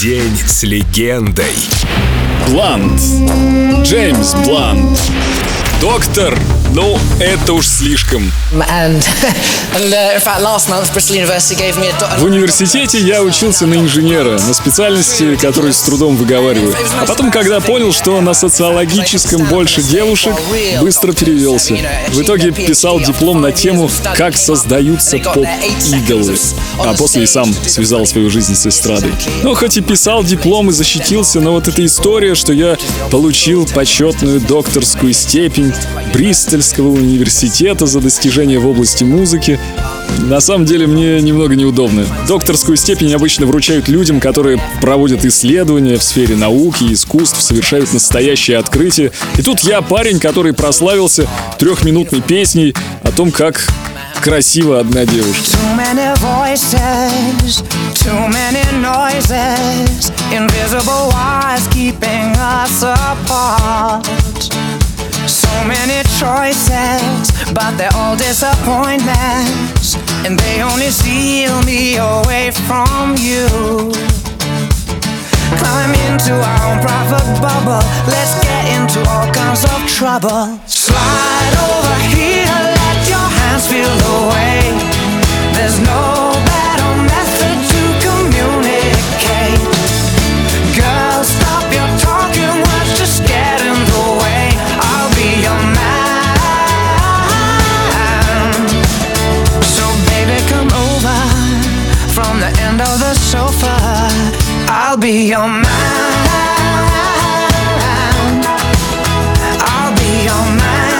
День с легендой. Блант. Джеймс Блант. Доктор, ну это уж слишком. And uh, В университете я учился на инженера, на специальности, которую с трудом выговариваю. А потом, когда понял, что на социологическом больше девушек, быстро перевелся. В итоге писал диплом на тему «Как создаются поп-идолы». А после и сам связал свою жизнь с эстрадой. Ну, хоть и писал диплом и защитился, но вот эта история, что я получил почетную докторскую степень Бристольского университета за достижения в области музыки, на самом деле мне немного неудобно. Докторскую степень обычно вручают людям, которые проводят исследования в сфере науки и искусств, совершают настоящие открытия. И тут я парень, который прославился трехминутной песней о том, как красива одна девушка. Invisible wires keeping us apart. Choices, but they're all disappointments, and they only steal me away from you. Climb into our own private bubble, let's get into all kinds of trouble. Slide be your man. I'll be your man.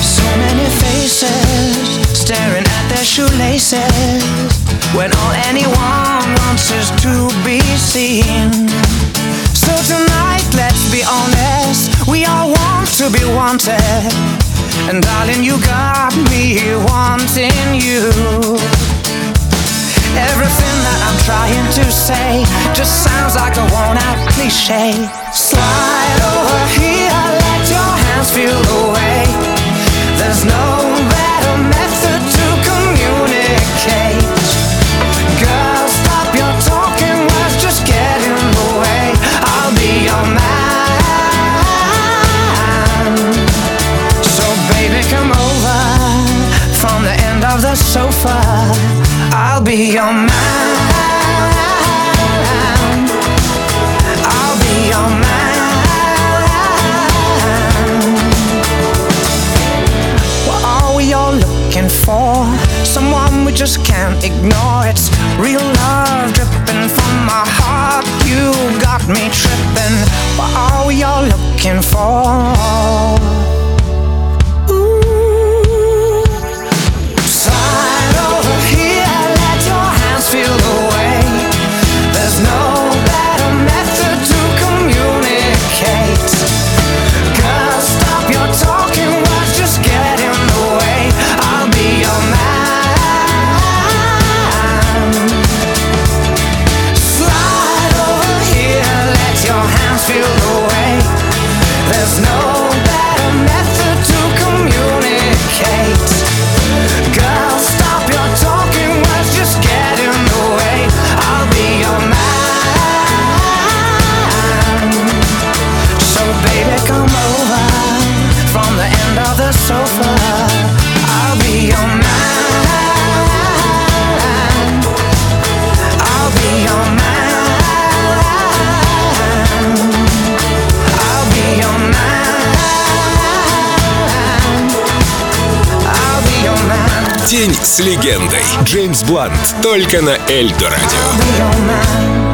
So many faces staring at their shoelaces when all anyone wants is to be seen. So tonight, let's be honest, we all want to be wanted. And darling, you got trying to say just sounds like a worn out cliche. Slide over here, let your hands feel the way. There's no better method to communicate. Girl, stop your talking words, just get in the way. I'll be your man. So, baby, come over from the end of the sofa. I'll be your man. Looking for? Someone we just can't ignore. It's real your День с легендой. Джеймс Блант. Только на Эльдо радио.